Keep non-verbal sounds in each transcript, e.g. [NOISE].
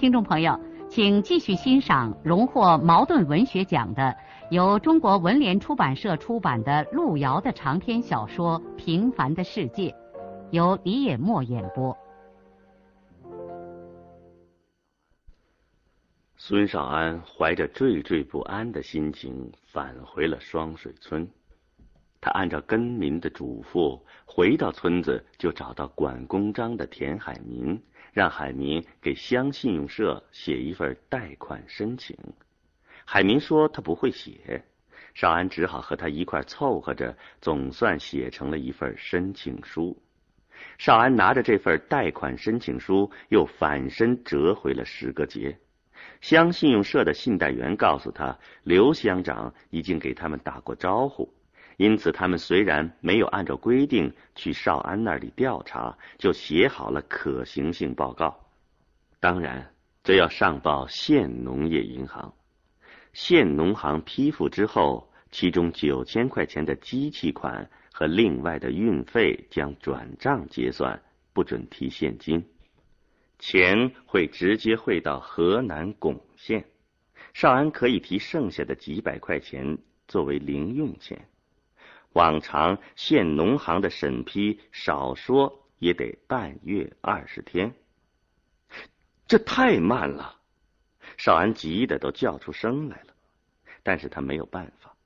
听众朋友，请继续欣赏荣获茅盾文学奖的、由中国文联出版社出版的路遥的长篇小说《平凡的世界》，由李野墨演播。孙少安怀着惴惴不安的心情返回了双水村，他按照根民的嘱咐，回到村子就找到管公章的田海明。让海民给乡信用社写一份贷款申请。海民说他不会写，少安只好和他一块凑合着，总算写成了一份申请书。少安拿着这份贷款申请书，又反身折回了石阁节。乡信用社的信贷员告诉他，刘乡长已经给他们打过招呼。因此，他们虽然没有按照规定去少安那里调查，就写好了可行性报告。当然，这要上报县农业银行。县农行批复之后，其中九千块钱的机器款和另外的运费将转账结算，不准提现金。钱会直接汇到河南巩县，少安可以提剩下的几百块钱作为零用钱。往常县农行的审批，少说也得半月二十天，这太慢了。少安急得都叫出声来了，但是他没有办法，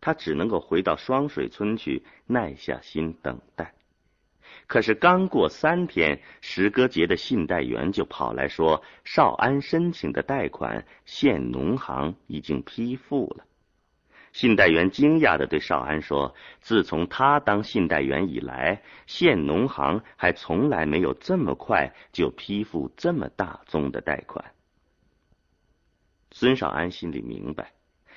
他只能够回到双水村去，耐下心等待。可是刚过三天，石歌节的信贷员就跑来说，少安申请的贷款，县农行已经批复了。信贷员惊讶的对少安说：“自从他当信贷员以来，县农行还从来没有这么快就批复这么大宗的贷款。”孙少安心里明白，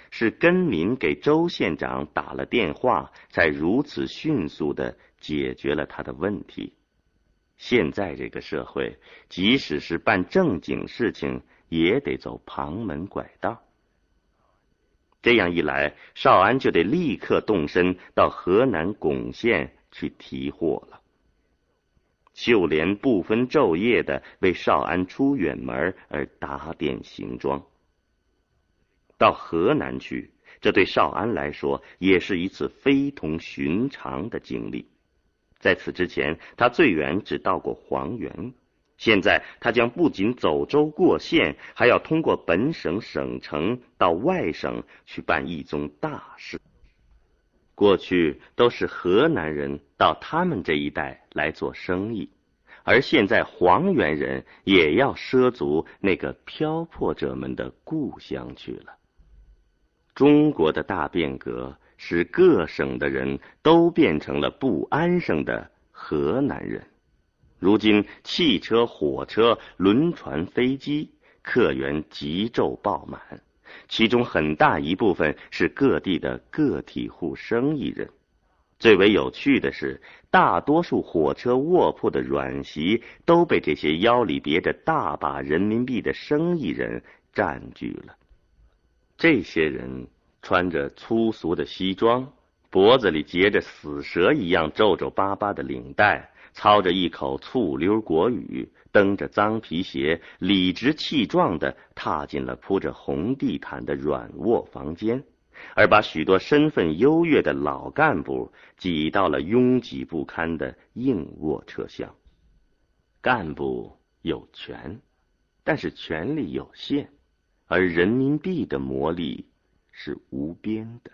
是根民给周县长打了电话，才如此迅速的解决了他的问题。现在这个社会，即使是办正经事情，也得走旁门拐道。这样一来，少安就得立刻动身到河南巩县去提货了。秀莲不分昼夜的为少安出远门而打点行装。到河南去，这对少安来说也是一次非同寻常的经历。在此之前，他最远只到过黄原。现在他将不仅走州过县，还要通过本省省城到外省去办一宗大事。过去都是河南人到他们这一带来做生意，而现在黄原人也要涉足那个漂泊者们的故乡去了。中国的大变革使各省的人都变成了不安生的河南人。如今，汽车、火车、轮船、飞机，客源急骤爆满，其中很大一部分是各地的个体户生意人。最为有趣的是，大多数火车卧铺的软席都被这些腰里别着大把人民币的生意人占据了。这些人穿着粗俗的西装，脖子里结着死蛇一样皱皱巴巴的领带。操着一口醋溜国语，蹬着脏皮鞋，理直气壮地踏进了铺着红地毯的软卧房间，而把许多身份优越的老干部挤到了拥挤不堪的硬卧车厢。干部有权，但是权力有限，而人民币的魔力是无边的。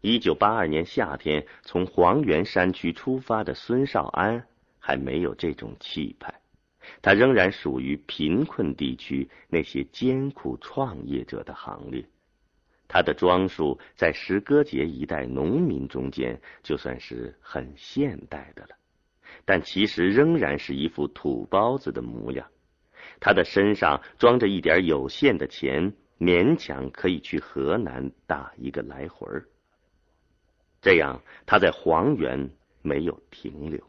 一九八二年夏天，从黄原山区出发的孙少安还没有这种气派，他仍然属于贫困地区那些艰苦创业者的行列。他的装束在石歌节一带农民中间就算是很现代的了，但其实仍然是一副土包子的模样。他的身上装着一点有限的钱，勉强可以去河南打一个来回儿这样，他在黄原没有停留，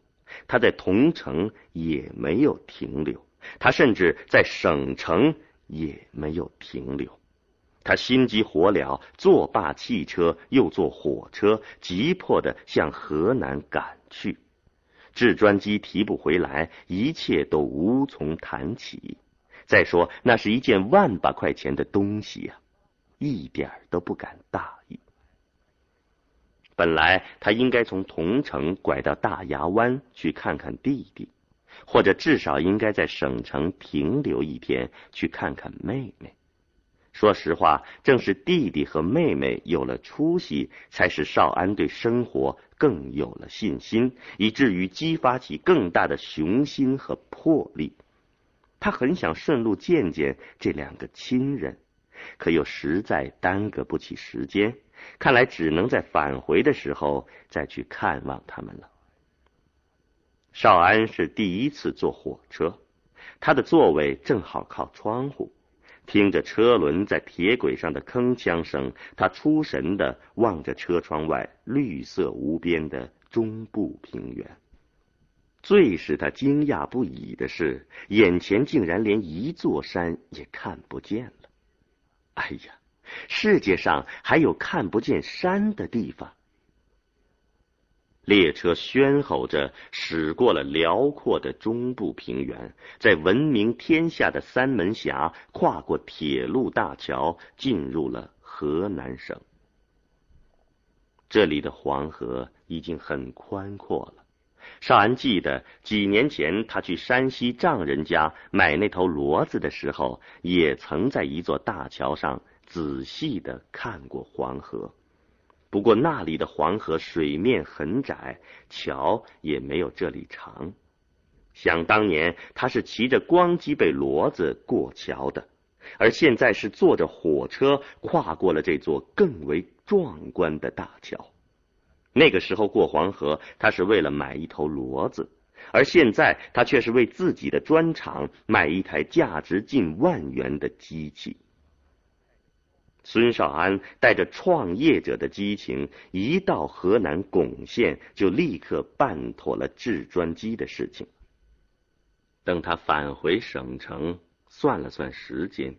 他在桐城也没有停留，他甚至在省城也没有停留。他心急火燎，坐罢汽车，又坐火车，急迫的向河南赶去。制砖机提不回来，一切都无从谈起。再说，那是一件万把块钱的东西呀，一点都不敢大意。本来他应该从桐城拐到大牙湾去看看弟弟，或者至少应该在省城停留一天，去看看妹妹。说实话，正是弟弟和妹妹有了出息，才使少安对生活更有了信心，以至于激发起更大的雄心和魄力。他很想顺路见见这两个亲人，可又实在耽搁不起时间，看来只能在返回的时候再去看望他们了。少安是第一次坐火车，他的座位正好靠窗户。听着车轮在铁轨上的铿锵声，他出神的望着车窗外绿色无边的中部平原。最使他惊讶不已的是，眼前竟然连一座山也看不见了。哎呀，世界上还有看不见山的地方！列车喧吼着驶过了辽阔的中部平原，在闻名天下的三门峡跨过铁路大桥，进入了河南省。这里的黄河已经很宽阔了。少安记得几年前他去山西丈人家买那头骡子的时候，也曾在一座大桥上仔细的看过黄河。不过那里的黄河水面很窄，桥也没有这里长。想当年他是骑着光脊背骡子过桥的，而现在是坐着火车跨过了这座更为壮观的大桥。那个时候过黄河，他是为了买一头骡子，而现在他却是为自己的砖厂买一台价值近万元的机器。孙少安带着创业者的激情，一到河南巩县，就立刻办妥了制砖机的事情。等他返回省城，算了算时间，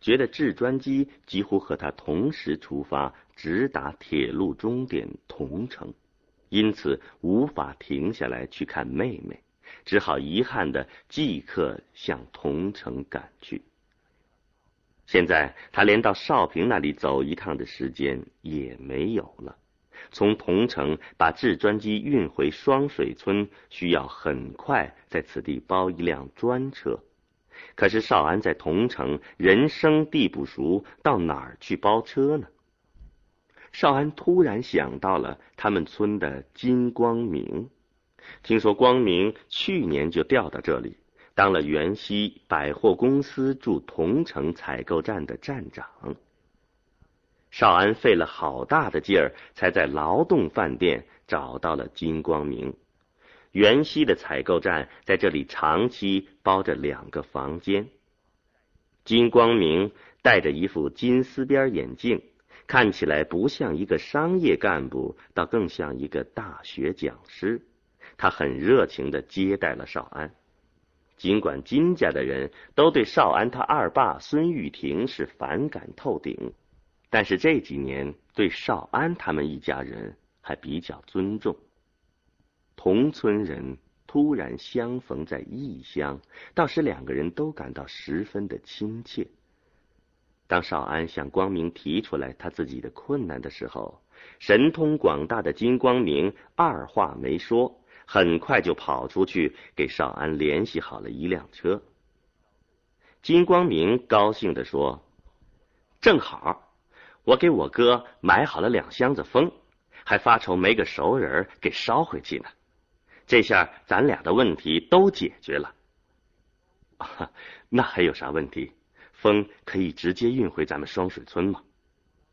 觉得制砖机几乎和他同时出发，直达铁路终点桐城，因此无法停下来去看妹妹，只好遗憾的即刻向桐城赶去。现在他连到少平那里走一趟的时间也没有了。从桐城把制砖机运回双水村，需要很快在此地包一辆专车。可是少安在桐城人生地不熟，到哪儿去包车呢？少安突然想到了他们村的金光明，听说光明去年就调到这里。当了元熙百货公司驻桐城采购站的站长，少安费了好大的劲儿，才在劳动饭店找到了金光明。元熙的采购站在这里长期包着两个房间。金光明戴着一副金丝边眼镜，看起来不像一个商业干部，倒更像一个大学讲师。他很热情的接待了少安。尽管金家的人都对少安他二爸孙玉婷是反感透顶，但是这几年对少安他们一家人还比较尊重。同村人突然相逢在异乡，倒是两个人都感到十分的亲切。当少安向光明提出来他自己的困难的时候，神通广大的金光明二话没说。很快就跑出去给少安联系好了一辆车。金光明高兴地说：“正好，我给我哥买好了两箱子风，还发愁没个熟人给捎回去呢。这下咱俩的问题都解决了。[LAUGHS] 那还有啥问题？风可以直接运回咱们双水村吗？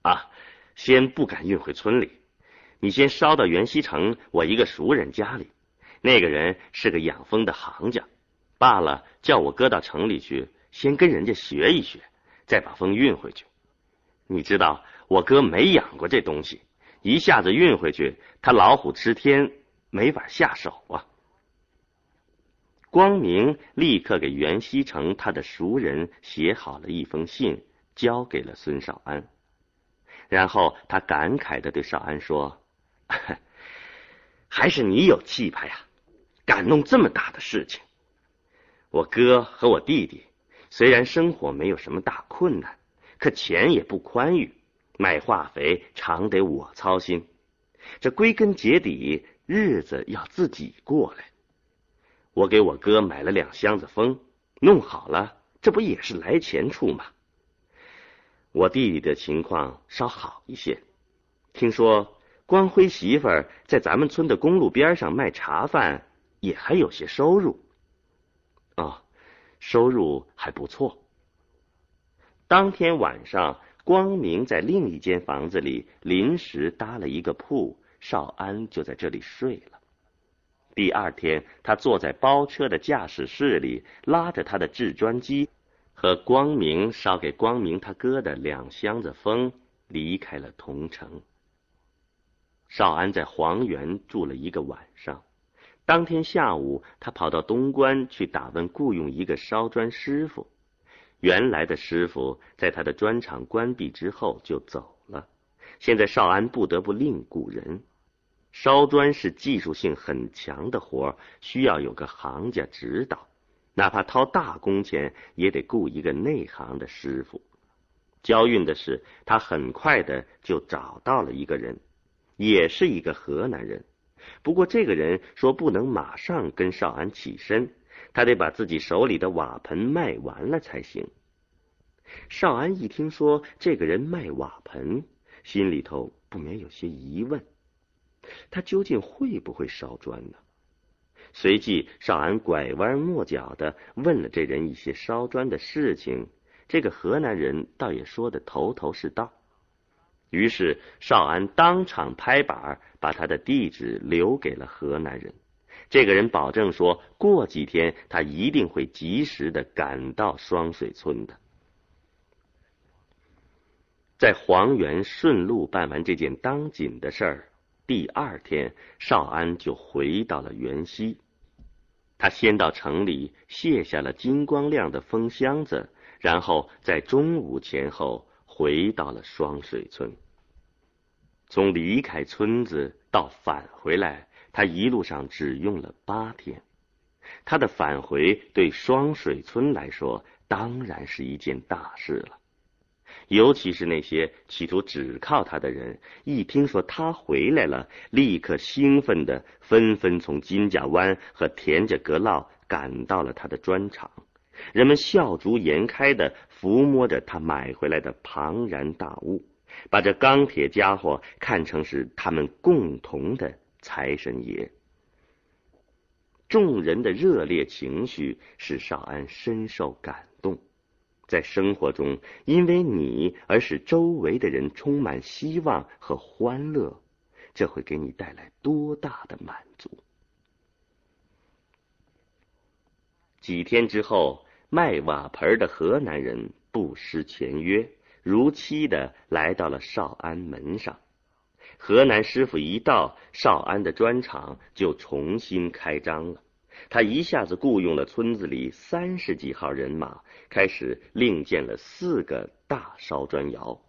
啊，先不敢运回村里，你先捎到袁溪城我一个熟人家里。”那个人是个养蜂的行家，罢了，叫我哥到城里去，先跟人家学一学，再把蜂运回去。你知道，我哥没养过这东西，一下子运回去，他老虎吃天，没法下手啊。光明立刻给袁西成他的熟人写好了一封信，交给了孙少安。然后他感慨的对少安说：“ [LAUGHS] 还是你有气派呀，敢弄这么大的事情。我哥和我弟弟虽然生活没有什么大困难，可钱也不宽裕，买化肥常得我操心。这归根结底，日子要自己过来。”我给我哥买了两箱子蜂，弄好了，这不也是来钱处吗？我弟弟的情况稍好一些，听说光辉媳妇儿在咱们村的公路边上卖茶饭，也还有些收入。哦，收入还不错。当天晚上，光明在另一间房子里临时搭了一个铺，少安就在这里睡了。第二天，他坐在包车的驾驶室里，拉着他的制砖机和光明捎给光明他哥的两箱子风，离开了桐城。少安在黄原住了一个晚上。当天下午，他跑到东关去打问雇佣一个烧砖师傅。原来的师傅在他的砖厂关闭之后就走了，现在少安不得不另雇人。烧砖是技术性很强的活需要有个行家指导，哪怕掏大工钱也得雇一个内行的师傅。交运的是，他很快的就找到了一个人，也是一个河南人。不过这个人说不能马上跟少安起身，他得把自己手里的瓦盆卖完了才行。少安一听说这个人卖瓦盆，心里头不免有些疑问。他究竟会不会烧砖呢？随即，少安拐弯抹角的问了这人一些烧砖的事情。这个河南人倒也说的头头是道。于是，少安当场拍板，把他的地址留给了河南人。这个人保证说过几天他一定会及时的赶到双水村的。在黄原顺路办完这件当紧的事儿。第二天，少安就回到了元溪。他先到城里卸下了金光亮的封箱子，然后在中午前后回到了双水村。从离开村子到返回来，他一路上只用了八天。他的返回对双水村来说，当然是一件大事了。尤其是那些企图只靠他的人，一听说他回来了，立刻兴奋的纷纷从金家湾和田家阁涝赶到了他的砖厂。人们笑逐颜开的抚摸着他买回来的庞然大物，把这钢铁家伙看成是他们共同的财神爷。众人的热烈情绪使少安深受感动。在生活中，因为你而使周围的人充满希望和欢乐，这会给你带来多大的满足？几天之后，卖瓦盆的河南人不失前约，如期的来到了少安门上。河南师傅一到，少安的砖厂就重新开张了。他一下子雇佣了村子里三十几号人马，开始另建了四个大烧砖窑，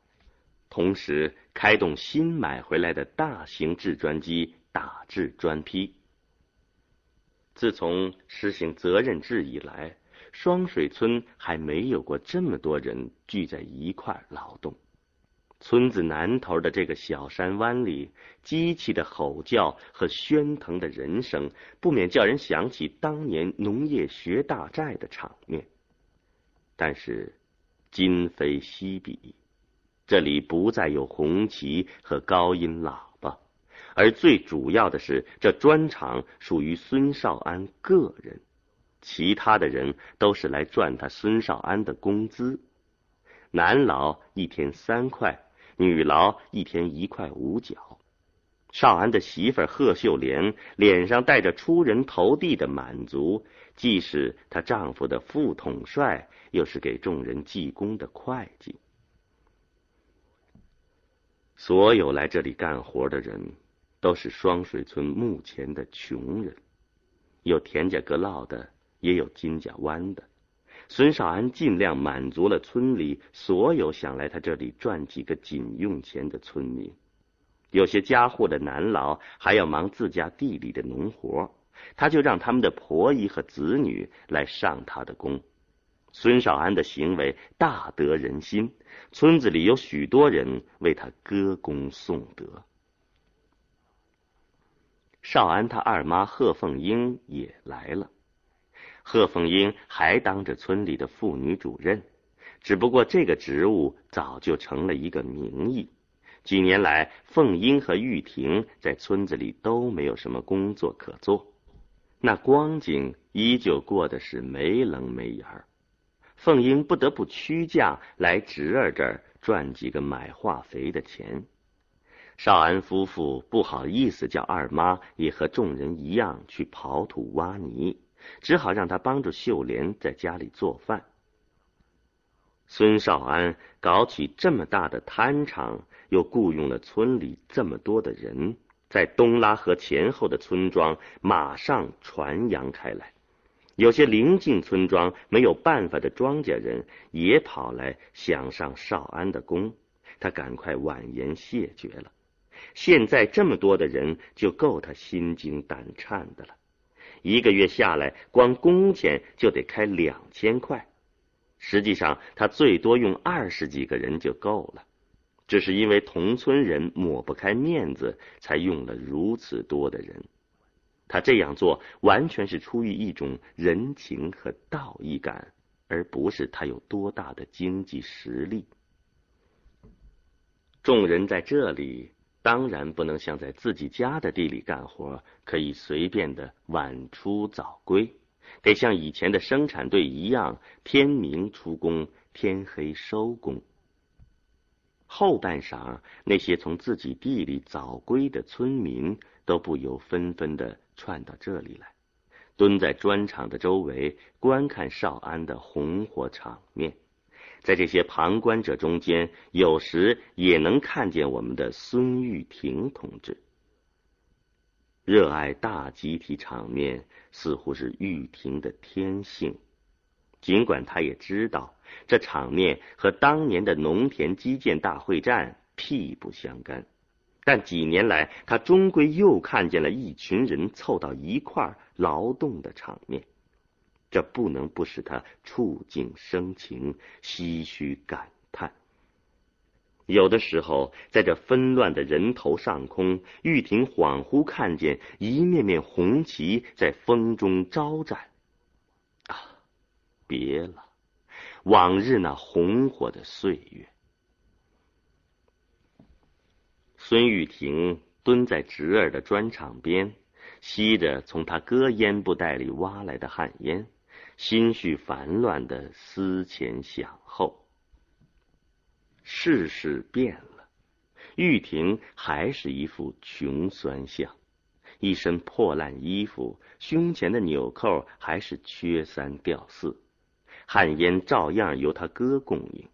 同时开动新买回来的大型制砖机打制砖坯。自从实行责任制以来，双水村还没有过这么多人聚在一块劳动。村子南头的这个小山湾里，机器的吼叫和喧腾的人声，不免叫人想起当年农业学大寨的场面。但是，今非昔比，这里不再有红旗和高音喇叭，而最主要的是，这砖厂属于孙少安个人，其他的人都是来赚他孙少安的工资，男劳一天三块。女劳一天一块五角，少安的媳妇贺秀莲脸上带着出人头地的满足，既是她丈夫的副统帅，又是给众人记功的会计。所有来这里干活的人，都是双水村目前的穷人，有田家阁烙的，也有金家湾的。孙少安尽量满足了村里所有想来他这里赚几个紧用钱的村民。有些家户的男劳还要忙自家地里的农活，他就让他们的婆姨和子女来上他的工。孙少安的行为大得人心，村子里有许多人为他歌功颂德。少安他二妈贺凤英也来了，贺凤英还当着村里的妇女主任，只不过这个职务早就成了一个名义。几年来，凤英和玉婷在村子里都没有什么工作可做，那光景依旧过的是没棱没眼儿。凤英不得不屈驾来侄儿这儿赚几个买化肥的钱。少安夫妇不好意思叫二妈也和众人一样去刨土挖泥，只好让他帮助秀莲在家里做饭。孙少安搞起这么大的摊场。又雇佣了村里这么多的人，在东拉河前后的村庄马上传扬开来。有些邻近村庄没有办法的庄稼人也跑来想上少安的工，他赶快婉言谢绝了。现在这么多的人就够他心惊胆颤的了。一个月下来，光工钱就得开两千块，实际上他最多用二十几个人就够了。只是因为同村人抹不开面子，才用了如此多的人。他这样做完全是出于一种人情和道义感，而不是他有多大的经济实力。众人在这里当然不能像在自己家的地里干活，可以随便的晚出早归，得像以前的生产队一样，天明出工，天黑收工。后半晌，那些从自己地里早归的村民都不由纷纷的窜到这里来，蹲在砖厂的周围观看少安的红火场面。在这些旁观者中间，有时也能看见我们的孙玉婷同志。热爱大集体场面，似乎是玉婷的天性，尽管他也知道。这场面和当年的农田基建大会战屁不相干，但几年来，他终归又看见了一群人凑到一块劳动的场面，这不能不使他触景生情、唏嘘感叹。有的时候，在这纷乱的人头上空，玉婷恍惚看见一面面红旗在风中招展。啊，别了。往日那红火的岁月，孙玉婷蹲在侄儿的砖厂边，吸着从他哥烟布袋里挖来的旱烟，心绪烦乱的思前想后。世事变了，玉婷还是一副穷酸相，一身破烂衣服，胸前的纽扣还是缺三掉四。旱烟照样由他哥供应，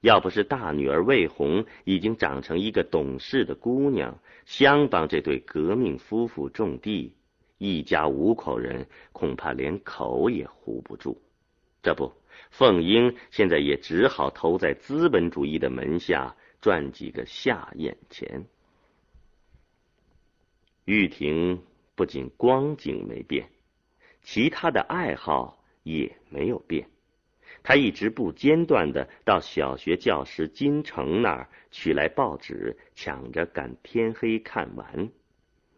要不是大女儿魏红已经长成一个懂事的姑娘，相帮这对革命夫妇种地，一家五口人恐怕连口也糊不住。这不，凤英现在也只好投在资本主义的门下，赚几个下眼钱。玉婷不仅光景没变，其他的爱好也没有变。他一直不间断的到小学教师金城那儿取来报纸，抢着赶天黑看完。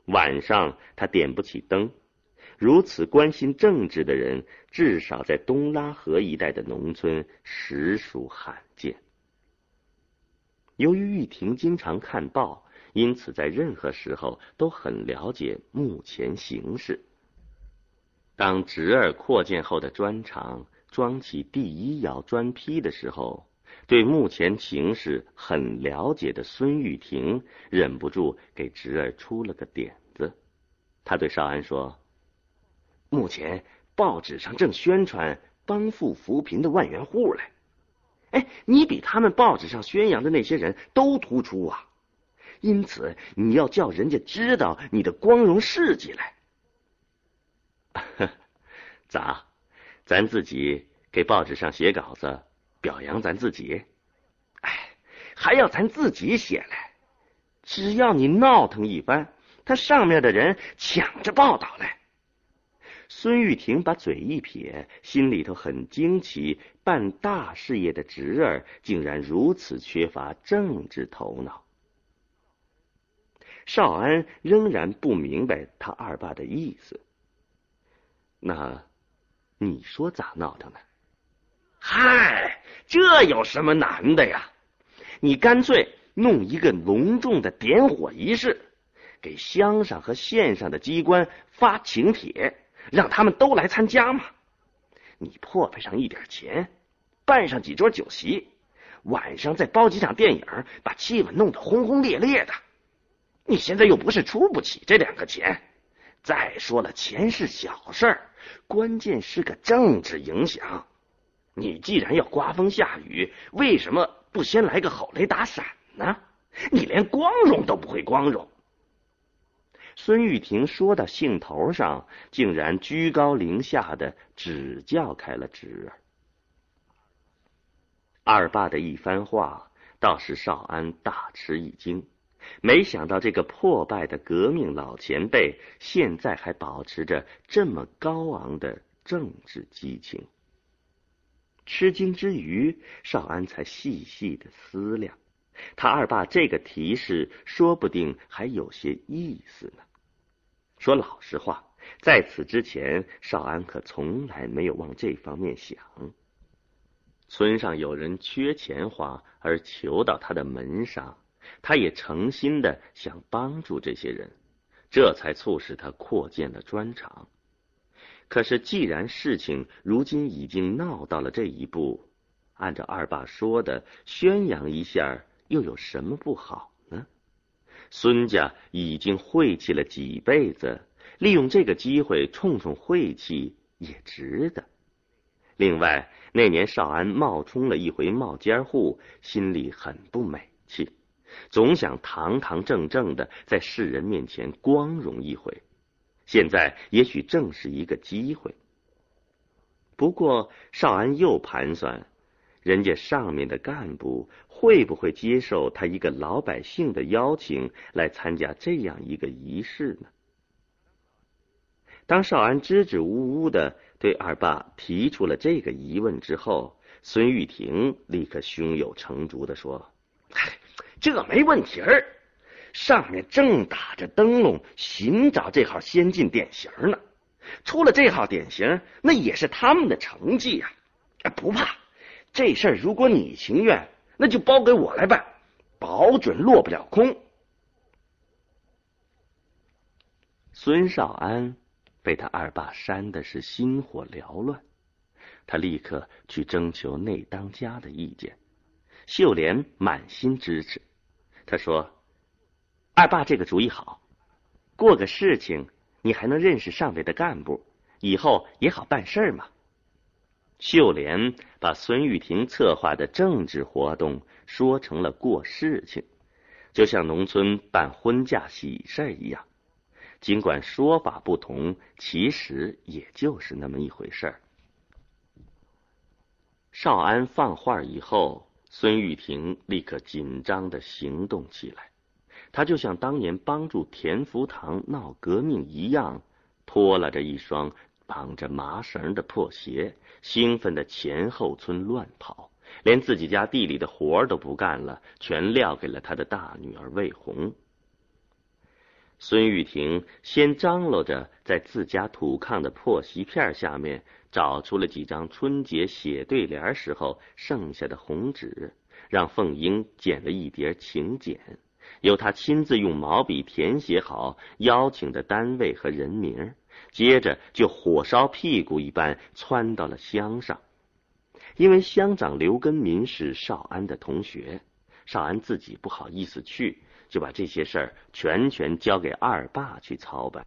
晚上他点不起灯。如此关心政治的人，至少在东拉河一带的农村实属罕见。由于玉婷经常看报，因此在任何时候都很了解目前形势。当侄儿扩建后的砖厂。装起第一窑砖坯的时候，对目前情势很了解的孙玉婷忍不住给侄儿出了个点子。他对少安说：“目前报纸上正宣传帮扶扶贫的万元户嘞，哎，你比他们报纸上宣扬的那些人都突出啊！因此你要叫人家知道你的光荣事迹来。[LAUGHS] 咋？咱自己给报纸上写稿子？”表扬咱自己，哎，还要咱自己写来。只要你闹腾一番，他上面的人抢着报道来。孙玉婷把嘴一撇，心里头很惊奇，办大事业的侄儿竟然如此缺乏政治头脑。少安仍然不明白他二爸的意思。那，你说咋闹腾呢？嗨，这有什么难的呀？你干脆弄一个隆重的点火仪式，给乡上和县上的机关发请帖，让他们都来参加嘛。你破费上一点钱，办上几桌酒席，晚上再包几场电影，把气氛弄得轰轰烈烈的。你现在又不是出不起这两个钱。再说了，钱是小事，关键是个政治影响。你既然要刮风下雨，为什么不先来个好雷打伞呢？你连光荣都不会光荣。孙玉婷说到兴头上，竟然居高临下的指教开了侄儿。二爸的一番话，倒是少安大吃一惊。没想到这个破败的革命老前辈，现在还保持着这么高昂的政治激情。吃惊之余，少安才细细的思量，他二爸这个提示说不定还有些意思呢。说老实话，在此之前，少安可从来没有往这方面想。村上有人缺钱花而求到他的门上，他也诚心的想帮助这些人，这才促使他扩建了砖厂。可是，既然事情如今已经闹到了这一步，按照二爸说的，宣扬一下又有什么不好呢？孙家已经晦气了几辈子，利用这个机会冲冲晦气也值得。另外，那年少安冒充了一回冒尖户，心里很不美气，总想堂堂正正的在世人面前光荣一回。现在也许正是一个机会。不过少安又盘算，人家上面的干部会不会接受他一个老百姓的邀请来参加这样一个仪式呢？当少安支支吾吾的对二爸提出了这个疑问之后，孙玉婷立刻胸有成竹的说：“这没问题儿。”上面正打着灯笼寻找这号先进典型呢，出了这号典型，那也是他们的成绩呀！不怕，这事儿如果你情愿，那就包给我来办，保准落不了空。孙少安被他二爸扇的是心火缭乱，他立刻去征求内当家的意见。秀莲满心支持，他说。二爸这个主意好，过个事情你还能认识上位的干部，以后也好办事嘛。秀莲把孙玉婷策划的政治活动说成了过事情，就像农村办婚嫁喜事一样。尽管说法不同，其实也就是那么一回事儿。少安放话以后，孙玉婷立刻紧张的行动起来。他就像当年帮助田福堂闹革命一样，拖拉着一双绑着麻绳的破鞋，兴奋的前后村乱跑，连自己家地里的活都不干了，全撂给了他的大女儿魏红。孙玉婷先张罗着在自家土炕的破席片下面找出了几张春节写对联时候剩下的红纸，让凤英剪了一叠请柬。由他亲自用毛笔填写好邀请的单位和人名，接着就火烧屁股一般窜到了乡上。因为乡长刘根民是少安的同学，少安自己不好意思去，就把这些事儿全权交给二爸去操办。